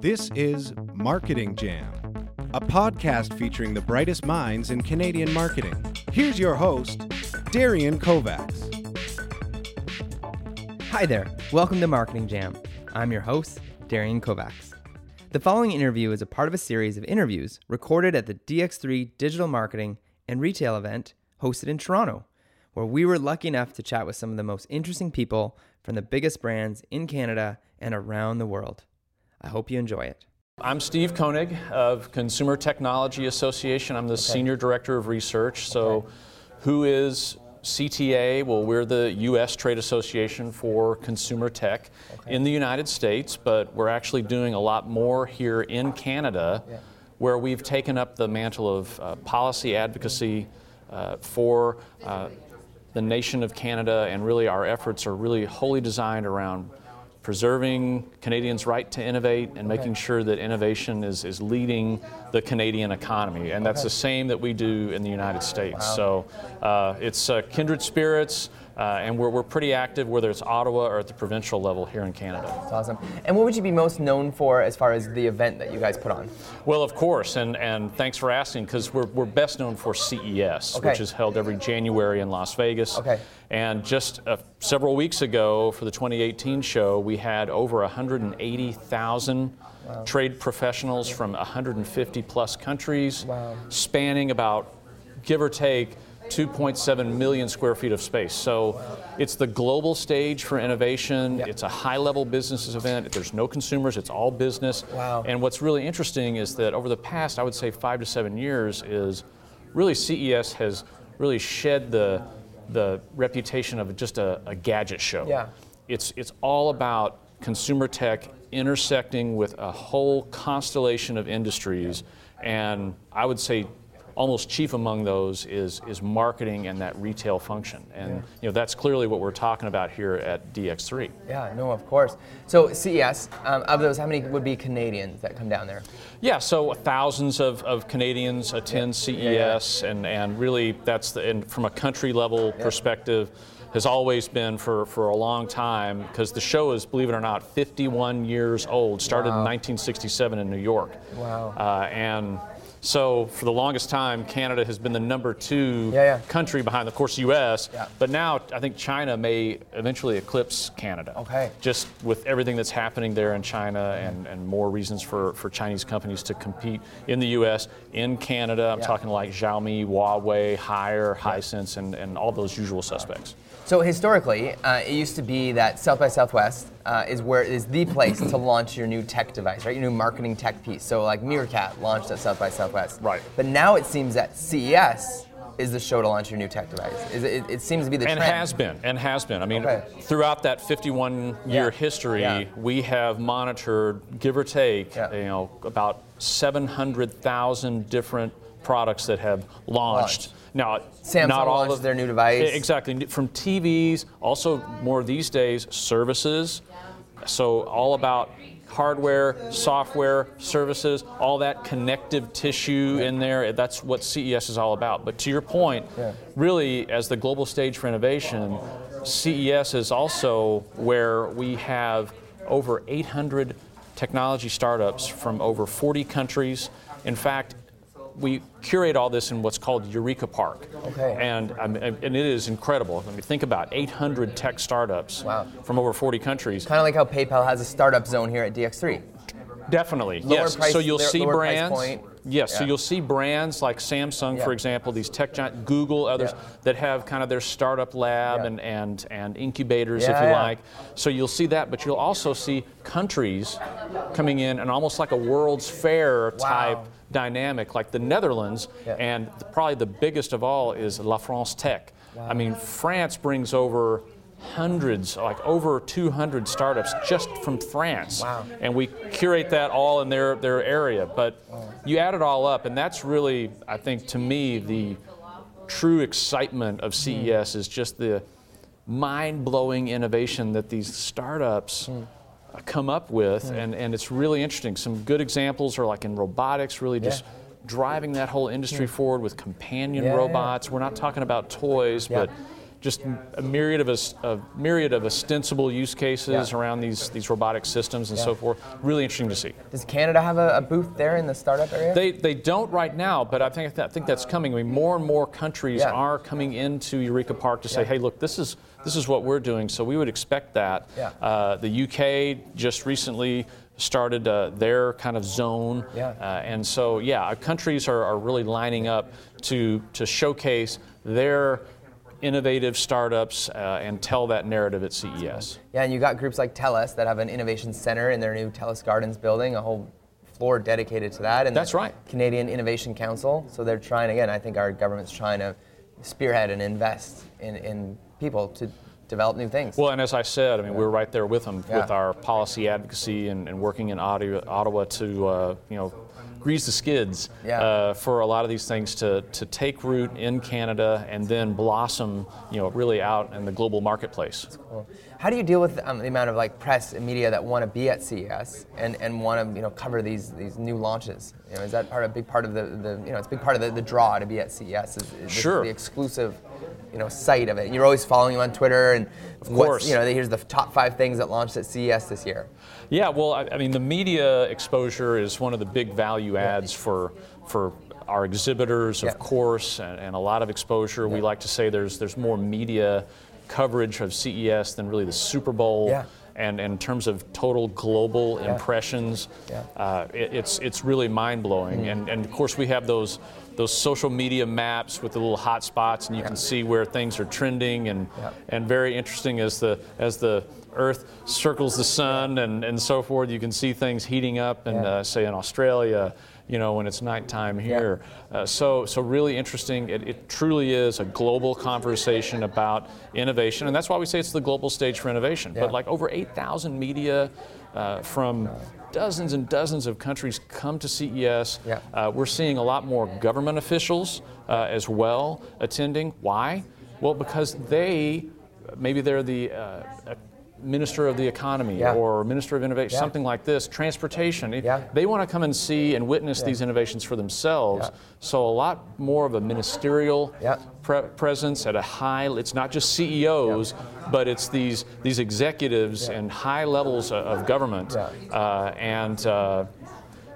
This is Marketing Jam, a podcast featuring the brightest minds in Canadian marketing. Here's your host, Darian Kovacs. Hi there. Welcome to Marketing Jam. I'm your host, Darian Kovacs. The following interview is a part of a series of interviews recorded at the DX3 Digital Marketing and Retail event hosted in Toronto, where we were lucky enough to chat with some of the most interesting people from the biggest brands in Canada and around the world. I hope you enjoy it. I'm Steve Koenig of Consumer Technology Association. I'm the okay. Senior Director of Research. So, okay. who is CTA? Well, we're the U.S. Trade Association for Consumer Tech okay. in the United States, but we're actually doing a lot more here in Canada, yeah. where we've taken up the mantle of uh, policy advocacy uh, for uh, the nation of Canada, and really our efforts are really wholly designed around preserving Canadians' right to innovate and making sure that innovation is, is leading the Canadian economy. And that's the same that we do in the United States. So uh, it's uh, kindred spirits. Uh, and we're, we're pretty active whether it's Ottawa or at the provincial level here in Canada. That's awesome. And what would you be most known for as far as the event that you guys put on? Well, of course, and, and thanks for asking because we're, we're best known for CES, okay. which is held every January in Las Vegas. Okay. And just uh, several weeks ago for the 2018 show, we had over 180,000 wow. trade professionals from 150 plus countries, wow. spanning about, give or take, 2.7 million square feet of space. So it's the global stage for innovation. Yep. It's a high level business event. There's no consumers, it's all business. Wow. And what's really interesting is that over the past, I would say, five to seven years, is really CES has really shed the, the reputation of just a, a gadget show. Yeah. It's, it's all about consumer tech intersecting with a whole constellation of industries. And I would say almost chief among those is, is marketing and that retail function. And yeah. you know, that's clearly what we're talking about here at DX3. Yeah, no, of course. So CES, um, of those, how many would be Canadians that come down there? Yeah, so thousands of, of Canadians attend yeah. CES, yeah, and, and really that's the, and from a country level perspective, has always been for, for a long time because the show is, believe it or not, 51 years old. Started wow. in 1967 in New York. Wow. Uh, and so for the longest time, Canada has been the number two yeah, yeah. country behind, of course, U.S. Yeah. But now I think China may eventually eclipse Canada. Okay. Just with everything that's happening there in China and, and more reasons for, for Chinese companies to compete in the U.S., in Canada. I'm talking like Xiaomi, Huawei, Haier, Hisense, and, and all those usual suspects. So historically, uh, it used to be that South by Southwest uh, is where is the place to launch your new tech device, right? Your new marketing tech piece. So like Meerkat launched at South by Southwest. Right. But now it seems that CES is the show to launch your new tech device. It, it, it, seems to be the and trend. has been and has been. I mean, okay. throughout that 51 year yeah. history, yeah. we have monitored, give or take, yeah. you know, about 700,000 different products that have launched. Now, Samsung not all of their new device. Exactly. From TVs, also more these days, services. So all about hardware, software, services, all that connective tissue in there. That's what CES is all about. But to your point, yeah. really, as the global stage for innovation, CES is also where we have over 800 technology startups from over 40 countries. In fact, we curate all this in what's called Eureka Park. Okay. And, um, and it is incredible. I mean, think about 800 tech startups wow. from over 40 countries. Kind of like how PayPal has a startup zone here at DX3. Definitely, lower yes. Price, so you'll see brands. Yes, yeah. so you'll see brands like Samsung, yeah. for example, these tech giant, Google, others yeah. that have kind of their startup lab and, and, and incubators, if you like. So you'll see that, but you'll also see countries coming in and almost like a World's Fair type wow dynamic like the Netherlands, and probably the biggest of all is La France Tech. Wow. I mean, France brings over hundreds, like over 200 startups just from France. Wow. And we curate that all in their, their area. But you add it all up, and that's really, I think, to me, the true excitement of CES mm. is just the mind blowing innovation that these startups. Mm come up with, mm. and, and it's really interesting. Some good examples are like in robotics, really just yeah. driving that whole industry mm. forward with companion yeah, robots. Yeah. We're not talking about toys, but just a myriad of us- a myriad of ostensible use cases Yeah. around these these robotic systems and Yeah. so forth. Really interesting to see. Does Canada have a, a booth there in the startup area? They, they don't right now, but I think I think that's coming. I mean, more and more countries Yeah. are coming into Eureka Park to say. "Hey, look, this is this is what we're doing." So we would expect that. Yeah. Uh, the UK just recently started uh, their kind of zone, Yeah. uh, and so yeah, countries are, are really lining up to to showcase their innovative startups uh, and tell that narrative at CES. Yeah, and you got groups like TELUS that have an innovation center in their new TELUS Gardens building, a whole floor dedicated to that. And That's the right. Canadian Innovation Council. So they're trying again. I think our government's trying to spearhead and invest in, in people to develop new things. Well, and as I said, I mean, we're right there with them Yeah. with our policy advocacy and, and working in Ottawa, Ottawa to, uh, you know, grease the skids Yeah. uh, for a lot of these things to, to take root in Canada and then blossom, you know, really out in the global marketplace. Cool. How do you deal with um, the amount of like press and media that want to be at CES and, and want to you know cover these these new launches? You know, is that part a big part of the, the you know it's a big part of the, the draw to be at CES? Is, is Sure. the exclusive you know sight of it. You're always following you on Twitter and of course. you know here's the top five things that launched at CES this year. Yeah, well, I, I mean, the media exposure is one of the big value adds for for our exhibitors, of Yeah. course, and, and a lot of exposure. We like to say there's there's more media coverage of CES than really the Super Bowl. Yeah. And, in terms of total global impressions, Yeah. uh, it, it's it's really mind blowing. And, and of course we have those those social media maps with the little hot spots, and you can see where things are trending. And Yeah. and very interesting as the as the Earth circles the sun and, and so forth. You can see things heating up, and Yeah. uh, say in Australia, you know, when it's nighttime here. Uh, so so really interesting. It, it truly is a global conversation about innovation, and that's why we say it's the global stage for innovation. Yeah. But like over 8,000 media uh, from dozens and dozens of countries come to CES. Yeah. Uh, we're seeing a lot more government officials uh, as well attending. Why? Well, because they, maybe they're the uh, Minister of the Economy Yeah. or Minister of Innovation, Yeah. something like this, transportation. Yeah. They want to come and see and witness these innovations for themselves. So a lot more of a ministerial pre- presence at a high. It's not just CEOs, but it's these these executives and high levels of, of government. Uh, and uh,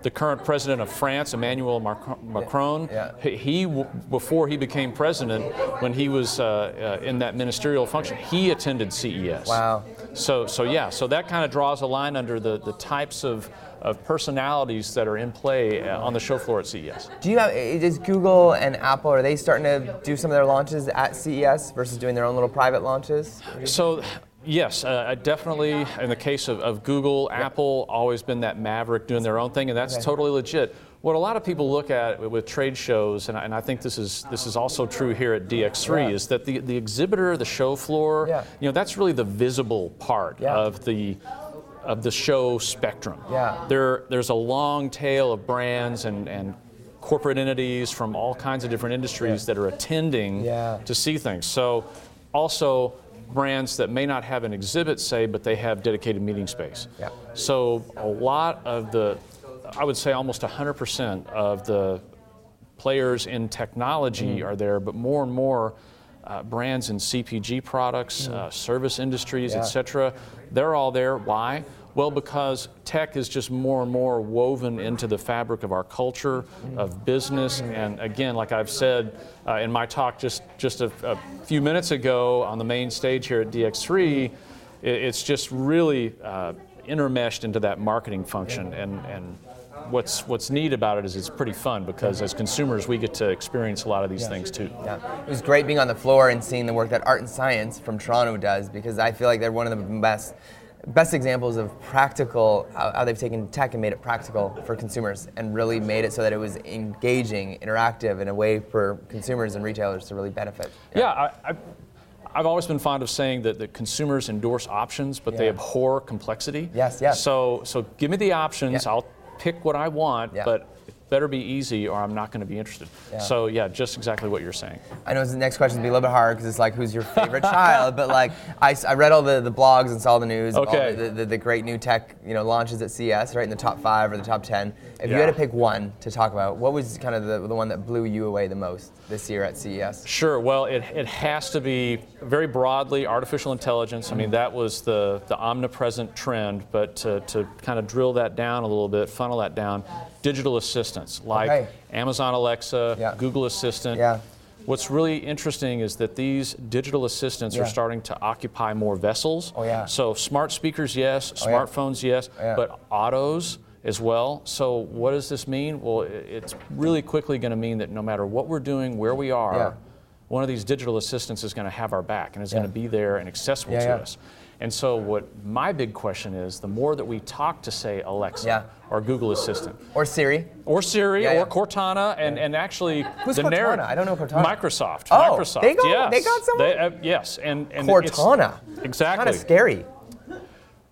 the current president of France, Emmanuel Macron, Macron Yeah. he, he before he became president, when he was uh, uh, in that ministerial function, he attended CES. Wow. So, so yeah, so that kind of draws a line under the, the types of, of personalities that are in play uh, on the show floor at CES. Do you have is Google and Apple are they starting to do some of their launches at CES versus doing their own little private launches? So, yes, uh, definitely, in the case of, of Google, Apple, always been that maverick doing their own thing, and that's Okay. totally legit. What a lot of people look at with trade shows, and I, and I think this is this is also true here at DX3, Yeah. is that the, the exhibitor, the show floor, Yeah. you know, that's really the visible part Yeah. of the of the show spectrum. Yeah. There, there's a long tail of brands and, and corporate entities from all kinds of different industries that are attending to see things. So, also brands that may not have an exhibit, say, but they have dedicated meeting space. Yeah. So, a lot of the, I would say almost 100% of the players in technology Mm-hmm. are there, but more and more uh, brands in CPG products, uh, service industries, Mm. Yeah. et cetera, they're all there. Why? Well, because tech is just more and more woven into the fabric of our culture, of business, and again, like I've said uh, in my talk just just a, a few minutes ago on the main stage here at DX3, i it's just really uh, intermeshed into that marketing function, and and what's what's neat about it is it's pretty fun because as consumers we get to experience a lot of these things too. Yeah, it was great being on the floor and seeing the work that Art and Science from Toronto does because I feel like they're one of the best best examples of practical how, they've taken tech and made it practical for consumers and really made it so that it was engaging, interactive in a way for consumers and retailers to really benefit. Yeah, I, I, I've always been fond of saying that the consumers endorse options, but they abhor complexity. Yes, yes. So, so give me the options. Yeah. I'll pick what I want, Yeah. but better be easy or I'm not going to be interested. So yeah, just exactly what you're saying. I know the next question will be a little bit hard because it's like, who's your favorite child? But like, I, I read all the, the blogs and saw the news. of all Okay. the, the, the great new tech, you know, launches at CES, right in the top five or the top ten. If you had to pick one to talk about, what was kind of the, the one that blew you away the most this year at CES? Sure. Well, it, it has to be very broadly artificial intelligence. I mean, that was the, the omnipresent trend, but to, to kind of drill that down a little bit, funnel that down, digital assistants like Okay. Amazon Alexa, Yeah. Google Assistant. Yeah. What's really interesting is that these digital assistants Yeah. are starting to occupy more vessels. Oh, yeah. So smart speakers, yes. Oh, yeah. Smartphones, yes. Oh, yeah. But autos as well. So what does this mean? Well, it's really quickly going to mean that no matter what we're doing, where we are, Yeah. one of these digital assistants is going to have our back and is going to be there and accessible Yeah, to yeah. us. And so what my big question is, the more that we talk to say Alexa Yeah. or Google Assistant Or Siri? or Siri Yeah, or yeah. Cortana and, and actually Who's the narr- Cortana? I don't know Cortana. Microsoft. Oh, Microsoft. they got- yes. they got someone? They, uh, yes, and, and Cortana. Exactly. Kind of scary.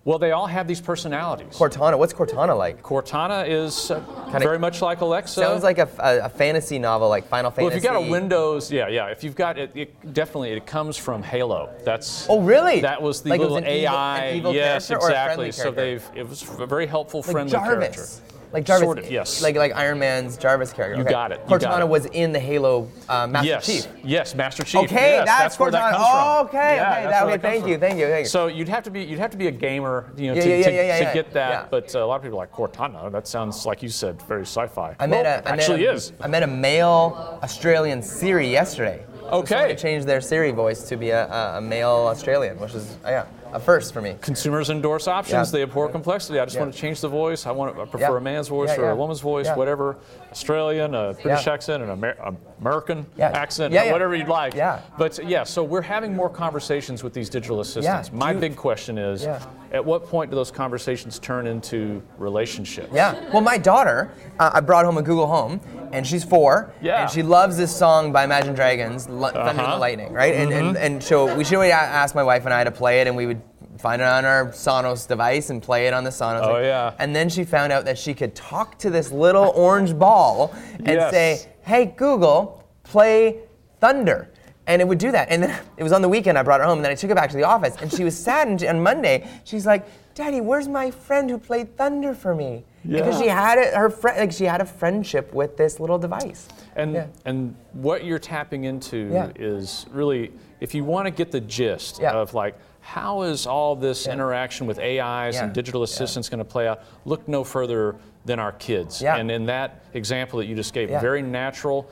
Well, they all have these personalities. Cortana. What's Cortana like? Cortana is uh, Kinda- very much like Alexa. Sounds like a, a, a fantasy novel, like Final Fantasy. well, if you've got a Windows, yeah, yeah. If you've got it, it definitely it comes from Halo. That's Oh, really? That was the Like it was little evil- AI. an evil yes, character or a exactly. So they've it was a very helpful, like friendly Jarvis. character. Like Jarvis. Sort of, yes. Like like Iron Man's Jarvis character. You Okay. got it, you Cortana got it. was in the Halo uh, Master yes, Chief. yes, Master Chief. Okay, yes, that's, where that Cortana. comes oh, okay, Yeah, okay. that's That, okay, that thank from. you, thank you, thank you. So you'd have to be you'd have to be a gamer, you know, Yeah, to, yeah, to, to get that. But uh, a lot of people are like Cortana. That sounds like you said very sci-fi. I met well, a, it I met actually a- is. I met a male Australian Siri yesterday. So Okay. someone changed their Siri voice to be a, a, a male Australian, which is yeah, a first for me. Consumers endorse options. Yeah. They abhor complexity. I just Yeah. want to change the voice. I want. To, I prefer Yeah. a man's voice or a woman's voice, whatever. Australian, a British Yeah. accent, an Amer- American accent, whatever you'd like. Yeah. But yeah, so we're having more conversations with these digital assistants. My you- big question is, at what point do those conversations turn into relationships? Yeah. Well, my daughter, uh, I brought home a Google Home, and she's four, Yeah. and she loves this song by Imagine Dragons, Thunder and Uh-huh. Lightning, right? And, and and so we should always ask my wife and I to play it, and we would find it on our Sonos device and play it on the Sonos. Oh, yeah. And then she found out that she could talk to this little orange ball and Yes. say, "Hey Google, play Thunder." And it would do that. And then it was on the weekend I brought her home, and then I took her back to the office, and she was sad. And on Monday, she's like, "Daddy, where's my friend who played Thunder for me?" Because she had it, her friend, like she had a friendship with this little device. And Yeah. and what you're tapping into Yeah. is really, if you want to get the gist Yeah. of like how is all this interaction with AIs Yeah. and digital assistants going to play out, look no further than our kids. Yeah. And in that example that you just gave, Yeah. very natural.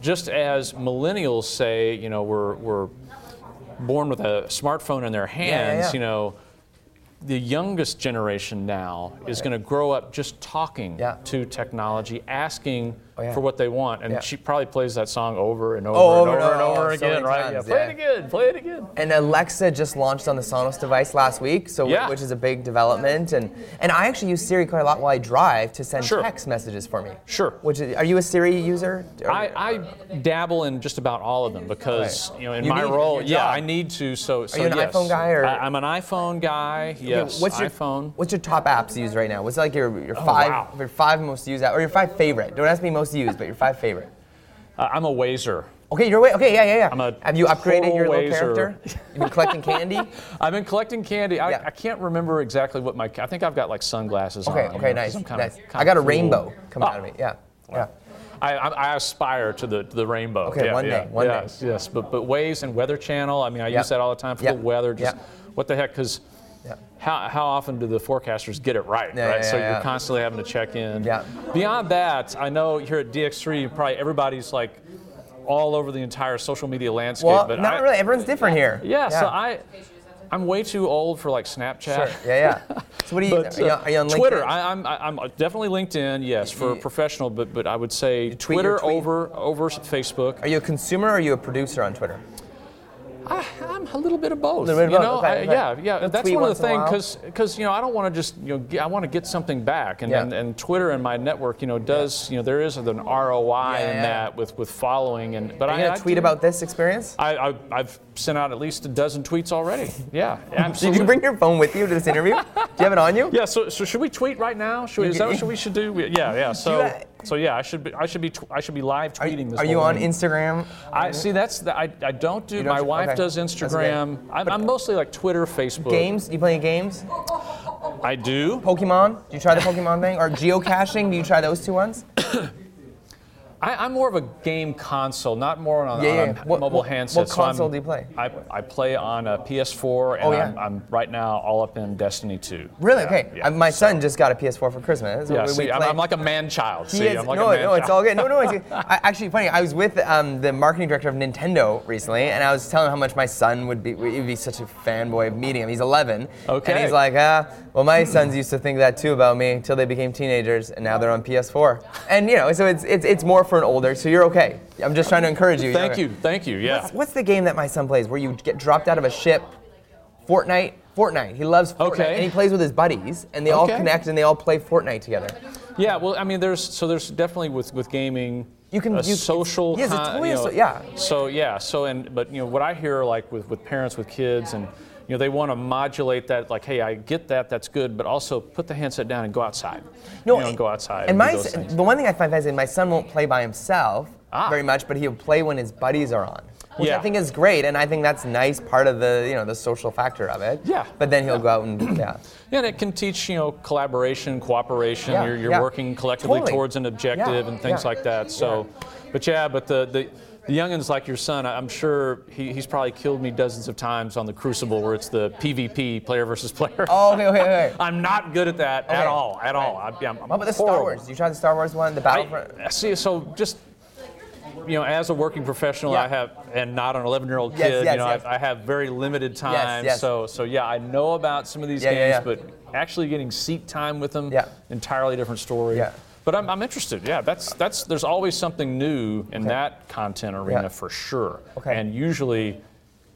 Just as millennials say, you know, we're we're born with a smartphone in their hands, yeah. you know. The youngest generation now is going to grow up just talking Yeah. to technology, asking Oh, yeah. for what they want, and Yeah. she probably plays that song over and over Oh, and over over and and over over, so again, right? times, yeah, play it again, play it again. And Alexa just launched on the Sonos device last week, so Yeah. which is a big development. And and I actually use Siri quite a lot while I drive to send Sure. text messages for me. Sure. Which is, are you a Siri user? I, I dabble in just about all of them because Right. you know in You my role, yeah. I need to. So, so you an yes. iPhone guy, or- I, am an iPhone guy. Okay, Yes, what's your iPhone. What's your top apps you use right now? What's like your your oh, five Oh, wow. your five most used app or your five favorite? Don't ask me most used, but your five favorite. Uh, I'm a Wazer. Okay, you're way. Okay, yeah, yeah, yeah. I'm a Have you upgraded your little Wazer. character? You've been collecting candy. I've been collecting candy. I, Yeah. I can't remember exactly what my. I think I've got like sunglasses Okay, on. you okay, nice, I'm kinda- nice. kinda I got a cool. rainbow coming Oh, out of me. Yeah, yeah. I, I, I aspire to the to the rainbow. Okay, yeah, one yeah, day, one day. yes, Yes, but but Waze and Weather Channel. I mean, I Yeah. use that all the time for Yeah. the weather. Just Yeah. what the heck? Because Yeah. how, how often do the forecasters get it right? Yeah, right. yeah, so you're constantly having to check in. Yeah. Beyond that, I know here at DX3, probably everybody's like all over the entire social media landscape. Well, but not I, really. Everyone's different here. Yeah, So I. I'm way too old for like Snapchat. Sure. Yeah, yeah. So what do you? But, are, you uh, are you on LinkedIn? Twitter, I, I'm, I- I'm definitely LinkedIn, yes, for professional, but but I would say Twitter over over Facebook. Are you a consumer or are you a producer on Twitter? I, I'm a little bit of both. bit you both, know, okay, I- okay. yeah, yeah. That's one of the things because because you know I don't want to just you know get, I want to get something back, and, Yeah. and and Twitter and my network you know does you know there is an ROI Yeah, in yeah. that with with following and but Are I you gonna I tweet do- about this experience? I, I I've sent out at least a dozen tweets already. Yeah, absolutely. Did you bring your phone with you to this interview? Do you have it on you? yeah, so, so should we tweet right now? Should we, is that what we should do? We- Yeah, yeah. So So yeah, I should be I should be tw- I should be live Are, tweeting this. are you on. Instagram? I see. That's the, I, I don't do. Don't my wife okay. does okay. Instagram. I'm, I'm mostly like Twitter, Facebook. Games? Do you play any games? I do. Pokemon? Do you try the Pokemon thing? Or geocaching? Do you try those two ones? I, I'm more of a game console, not more on, Yeah, on yeah, a. What- mobile what- handset. what So I'm- console do you play? I, I play on a PS4, and Oh, yeah. I'm, I'm right now all up in Destiny 2. Really? Okay. my son just got a PS4 for Christmas. Yeah, We- see, we I'm, I'm like a man child. See, is- I'm like no, a man no, it's all good. No, no, it's I, actually funny. I was with um, the marketing director of Nintendo recently, and I was telling him how much my son would be He'd be such a fanboy of meeting him. He's 11, Okay. and he's like, ah, well, my sons used to think that too about me until they became teenagers, and now they're on PS4. And you know, so it's it's it's more for an older. So you're okay. I'm just trying to encourage you. Thank you, thank you. Yeah. What's, what's the game that my son plays where you get dropped out of a ship? Fortnite. Fortnite. He loves Fortnite, Okay. and he plays with his buddies, and they all Okay. connect and they all play Fortnite together. Yeah, well, I mean, there's so there's definitely with with gaming. You can- a you- it's- social. yes, it's totally you know, so- yeah. So yeah, so and but you know what I hear like with with parents with kids and you know they want to modulate that like hey I get that that's good but also put the handset down and go outside. No, you know, and go outside. And my the one thing I find fascinating, my son won't play by himself Ah. very much, but he'll play when his buddies are on, which I think is great, and I think that's nice part of the you know the social factor of it. Yeah. But then he'll go out and yeah. Yeah, and it can teach, you know, collaboration, cooperation. Yeah, you're you're yeah. working collectively Totally. towards an objective Yeah, and things yeah, like that. So, but yeah, but the, the the youngins like your son, I'm sure he, he's probably killed me dozens of times on the Crucible where it's the PvP, player versus player. Oh, okay, okay, okay. I'm not good at that Okay, at all, at all. right. I, I'm, I'm What about the Star. Wars? Did you try the Star Wars one, the Battlefront? I, see, so just you know, as a working professional, Yeah. I have, and not an 11-year-old kid, yes, you know, yes. I, I have very limited time. yes. So, so yeah, I know about some of these Yeah, games, yeah, but actually getting seat time with them, entirely different story. Yeah. But I'm, I'm interested. Yeah, that's that's. There's always something new in that content arena Yeah. for sure. Okay. And usually,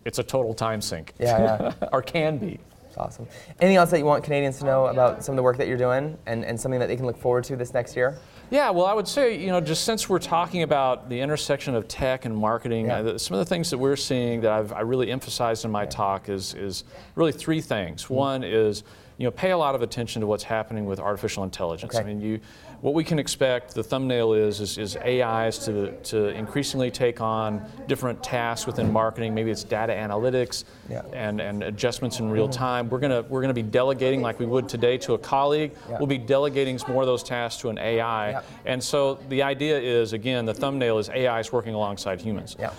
it's a total time sink. Yeah, yeah. or can be. That's awesome. Anything else that you want Canadians to know about some of the work that you're doing, and, and something that they can look forward to this next year? Yeah, well, I would say, you know, just since we're talking about the intersection of tech and marketing, Yeah. uh, some of the things that we're seeing that I've I really emphasized in my talk is, is really three things. Mm-hmm. One is, you know, pay a lot of attention to what's happening with artificial intelligence. Okay. I mean, you, what we can expect, the thumbnail is, is, is AIs to, to increasingly take on different tasks within marketing. Maybe it's data analytics Yeah. and, and adjustments in real mm-hmm. time. We're gonna we're gonna be delegating like we would today to a colleague. Yeah. We'll be delegating more of those tasks to an AI. Yeah. And so the idea is again, the thumbnail is AI is working alongside humans. Yeah.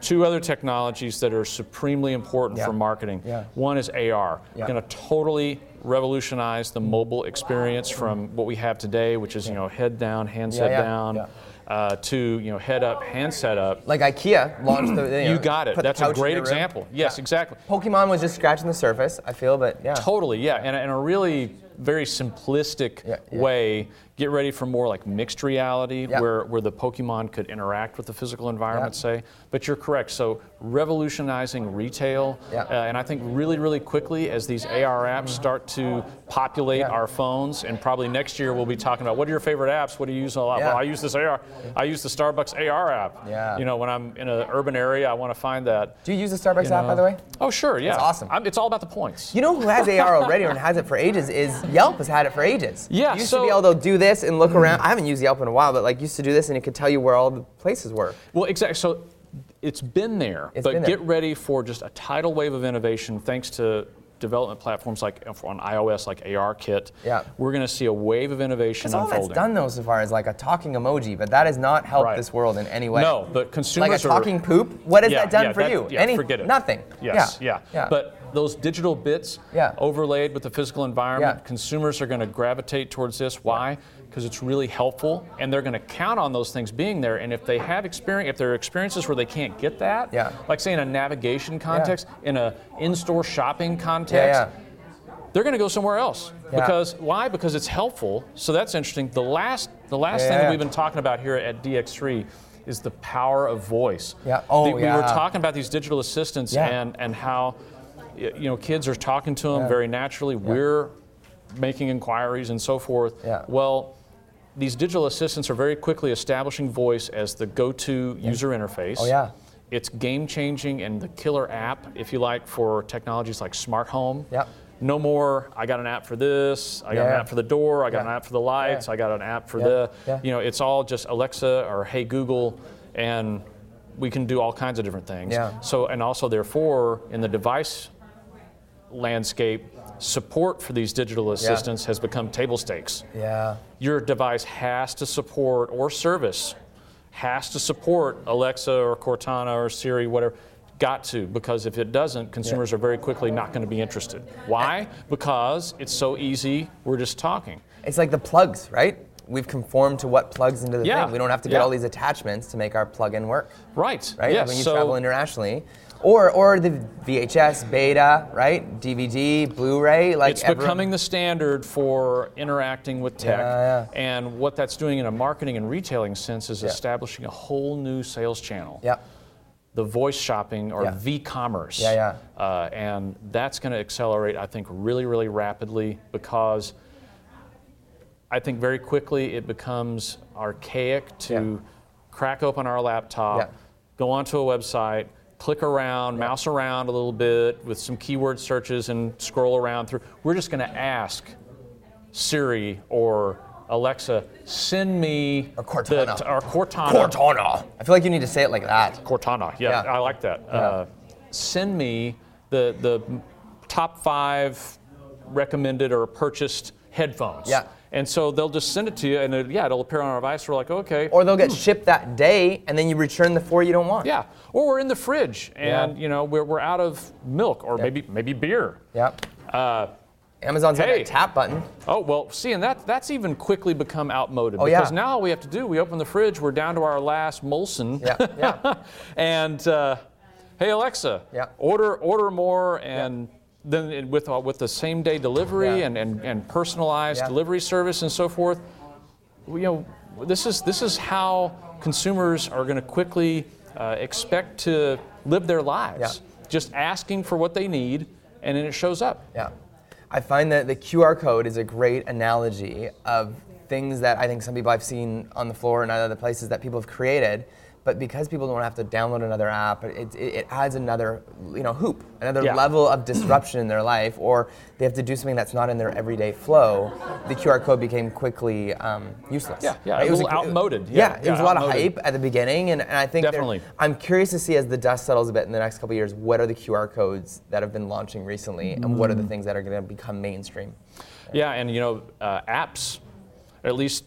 Two other technologies that are supremely important Yeah. for marketing. Yeah. One is AR. Yeah. Going to totally revolutionize the mobile experience from what we have today, which is you know head down, handset down. Uh, to you know head up, handset up. Like IKEA launched the. You, You got it. That's a great example. Yes, Yeah. exactly. Pokemon was just scratching the surface, I feel, but yeah. Totally, yeah, and, and a really very simplistic Yeah, yeah. way. Get ready for more like mixed reality, Yeah. where, where the Pokemon could interact with the physical environment, Yeah. say. But you're correct. So revolutionizing retail, Yeah. uh, and I think really, really quickly as these AR apps start to populate our phones, and probably next year we'll be talking about what are your favorite apps? What do you use a lot? Well, I use this AR. I use the Starbucks AR app. Yeah. You know, when I'm in an urban area, I want to find that. Do you use the Starbucks you app, by the way? Oh, sure, yeah. It's awesome. I'm, it's all about the points. You know who has AR already and has it for ages is Yelp has had it for ages. Yeah, You used so- to be able to do this and look hmm. around. I haven't used Yelp in a while, but like used to do this and it could tell you where all the places were. Well, exactly. So it's been there, It's but been there. get ready for just a tidal wave of innovation thanks to development platforms like uh, on iOS, like ARKit. Yeah. We're going to see a wave of innovation Because all that's unfolding. done though so far is like a talking emoji, but that has not helped Right. this world in any way. No, but consumers Like a are talking poop? What has Yeah, that done yeah, for that- you? yeah, Any, forget it. Nothing. Yes, yeah. yeah. But those digital bits Yeah. overlaid with the physical environment, Yeah. consumers are going to gravitate towards this. Why? Because it's really helpful, and they're going to count on those things being there. And if they have experience, if there are experiences where they can't get that, Yeah. like say in a navigation context, in a in-store shopping context, yeah, they're going to go somewhere else. Yeah. Because why? Because it's helpful. So that's interesting. The last, the last Yeah, thing yeah. that we've been talking about here at DX3 is the power of voice. Yeah. Oh, The- we yeah. were talking about these digital assistants Yeah. and and how you know kids are talking to them Yeah. very naturally. We're making inquiries and so forth. Yeah. Well. These digital assistants are very quickly establishing voice as the go-to user interface. Oh, yeah. It's game changing and the killer app, if you like, for technologies like smart home. Yeah. no more. I got an app for this. I got an app for the door. I got Yeah. an app for the lights. Yeah. I got an app for Yeah. the. Yeah. You know, it's all just Alexa or Hey Google, and we can do all kinds of different things. Yeah. So and also therefore in the device landscape, support for these digital assistants has become table stakes Yeah. your device has to support or service has to support Alexa or Cortana or Siri, whatever. Got to, because if it doesn't, consumers are very quickly not going to be interested. Why? Because it's so easy, we're just talking. It's like the plugs, right? We've conformed to what plugs into the Yeah. thing. We don't have to get Yeah. all these attachments to make our plug-in work, Right. right? Yes. When you so, travel internationally. Or, or the VHS, beta, right? DVD, Blu-ray, like it's everyone- becoming the standard for interacting with tech. Yeah, And what that's doing in a marketing and retailing sense is establishing a whole new sales channel. Yeah. the voice shopping or Yeah. v-commerce. Yeah, yeah. Uh, and that's going to accelerate, I think, really, really rapidly because I think very quickly it becomes archaic to Yeah. crack open our laptop, Yeah. go onto a website, click around, mouse around a little bit with some keyword searches and scroll around through. We're just going to ask Siri or Alexa, send me Or Cortana. the, or Cortana. Cortana. I feel like you need to say it like that. Cortana. Yeah, Yeah. I like that. Uh, send me the the top five recommended or purchased headphones. Yeah. And so they'll just send it to you, and it, yeah, it'll appear on our device. We're like, okay. Or they'll get shipped that day, and then you return the four you don't want. yeah. Or we're in the fridge, and Yeah. you know we're, we're out of milk, or maybe maybe beer. Yeah. Uh, Amazon's got Hey. that tap button. Oh well, see, and that that's even quickly become outmoded Oh, yeah. because now all we have to do, we open the fridge, we're down to our last Molson. Yeah, yeah. and uh, hey Alexa, Yeah. order order more, and then with uh, with the same day delivery Yeah. and, and and personalized Yeah. delivery service and so forth. You know, this is this is how consumers are going to quickly uh, expect to live their lives. Yeah. Just asking for what they need, and then it shows up. Yeah. I find that the QR code is a great analogy of things that I think some people I've seen on the floor and other places that people have created. But because people don't have to download another app, it, it, it adds another, you know, hoop, another Yeah. level of disruption in their life, or they have to do something that's not in their everyday flow. The QR code became quickly um, useless. Yeah, yeah, Right? a was outmoded. Yeah, Yeah, it was yeah, a lot of hype at the beginning, and, and I think Definitely. I'm curious to see as the dust settles a bit in the next couple of years, what are the QR codes that have been launching recently, and what are Mm. the things that are going to become mainstream? Yeah, and you know, uh, apps, at least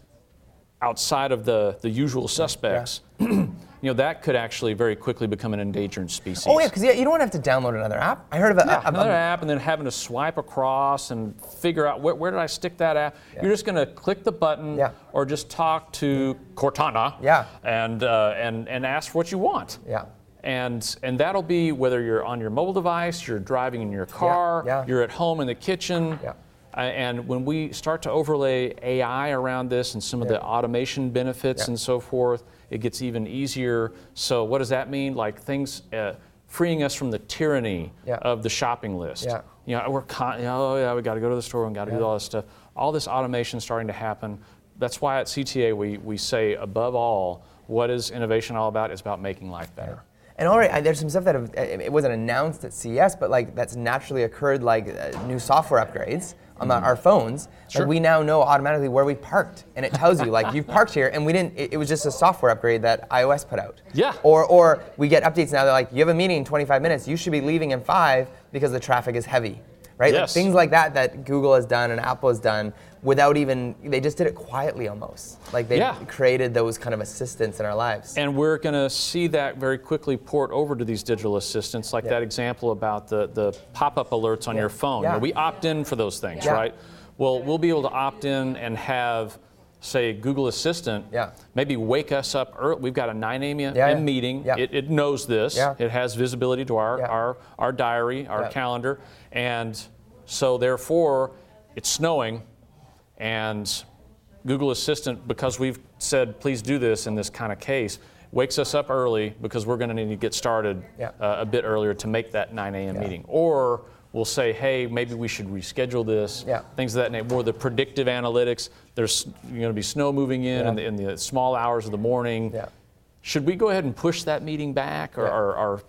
outside of the, the usual suspects, you know, that could actually very quickly become an endangered species. Oh yeah, because yeah, you don't have to download another app. I heard of a, Yeah, a- a- another app, and then having to swipe across and figure out where, where did I stick that app. You're just going to click the button Yeah. or just talk to Cortana Yeah. and, uh, and, and ask for what you want. yeah, And, and that'll be whether you're on your mobile device, you're driving in your car, yeah. you're at home in the kitchen. Yeah. Uh, and when we start to overlay AI around this and some of the automation benefits Yeah. and so forth, it gets even easier. So, what does that mean? Like things uh, freeing us from the tyranny Yeah. of the shopping list. Yeah. You know, we're con- oh yeah, we got to go to the store and got to Yeah. do all this stuff. All this automation starting to happen. That's why at CTA we, we say above all, what is innovation all about? It's about making life better. and all right, there's some stuff that have, it it wasn't announced at CES, but like that's naturally occurred, like uh, new software upgrades on the, our phones. Mm-hmm. Sure. Like we now know automatically where we parked, and it tells you like you've parked here, and we didn't. It, it was just a software upgrade that iOS put out. Yeah. Or or we get updates now. They're like, you have a meeting in 25 minutes. You should be leaving in five because the traffic is heavy. Right? Like things like that that Google has done and Apple has done without even they just did it quietly almost. Like they Yeah. created those kind of assistants in our lives. And we're going to see that very quickly port over to these digital assistants, like Yeah. that example about the, the pop up alerts on Yeah. your phone. We opt in for those things, right? Well, we'll be able to opt in and have, say, Google Assistant Yeah. maybe wake us up early. We've got a 9 a.m. Yeah, yeah. meeting. Yeah. It, it knows this, Yeah. it has visibility to our, our, our diary, our calendar. And so, therefore, it's snowing and Google Assistant, because we've said, please do this in this kind of case, wakes us up early because we're going to need to get started Yeah. uh, a bit earlier to make that 9 a.m. Yeah. meeting. Or we'll say, hey, maybe we should reschedule this, Yeah. things of that nature. More the predictive analytics. There's going to be snow moving in in, the, in the small hours of the morning. Yeah. Should we go ahead and push that meeting back or, Yeah. or, or,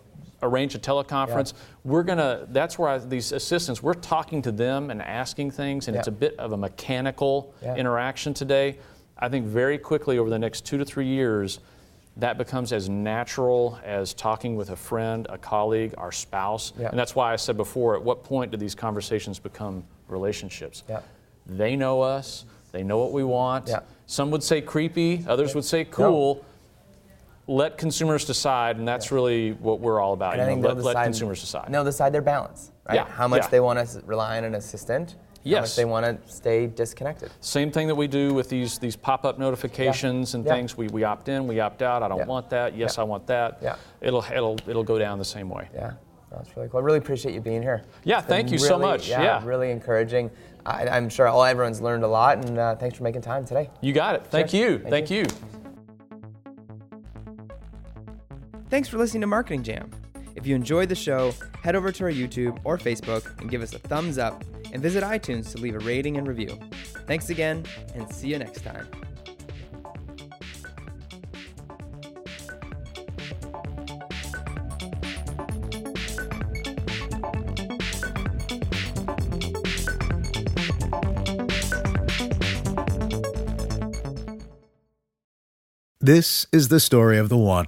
arrange a teleconference. Yeah. We're gonna. That's where I, these assistants. We're talking to them and asking things, and yeah. it's a bit of a mechanical yeah. interaction today. I think very quickly over the next two to three years, that becomes as natural as talking with a friend, a colleague, our spouse. And that's why I said before. At what point do these conversations become relationships? They know us. They know what we want. Some would say creepy. Others would say cool. No let consumers decide, and that's yeah. really what we're all about. You know, let, decide, let, consumers decide. They'll decide their balance, right? Yeah. How much yeah. they want to rely on an assistant. Yes. How much they want to stay disconnected. Same thing that we do with these these pop-up notifications and things. We, we opt in, we opt out. I don't want that. Yes, I want that. Yeah. It'll it'll it'll go down the same way. Yeah. That's really cool. I really appreciate you being here. Yeah, thank you really, so much. Yeah, yeah, really encouraging. I, am sure all everyone's learned a lot, and uh, thanks for making time today. You got it. Thank sure. you. Thank, thank you. you. Thanks for listening to Marketing Jam. If you enjoyed the show, head over to our YouTube or Facebook and give us a thumbs up and visit iTunes to leave a rating and review. Thanks again, and see you next time. This is the story of the one.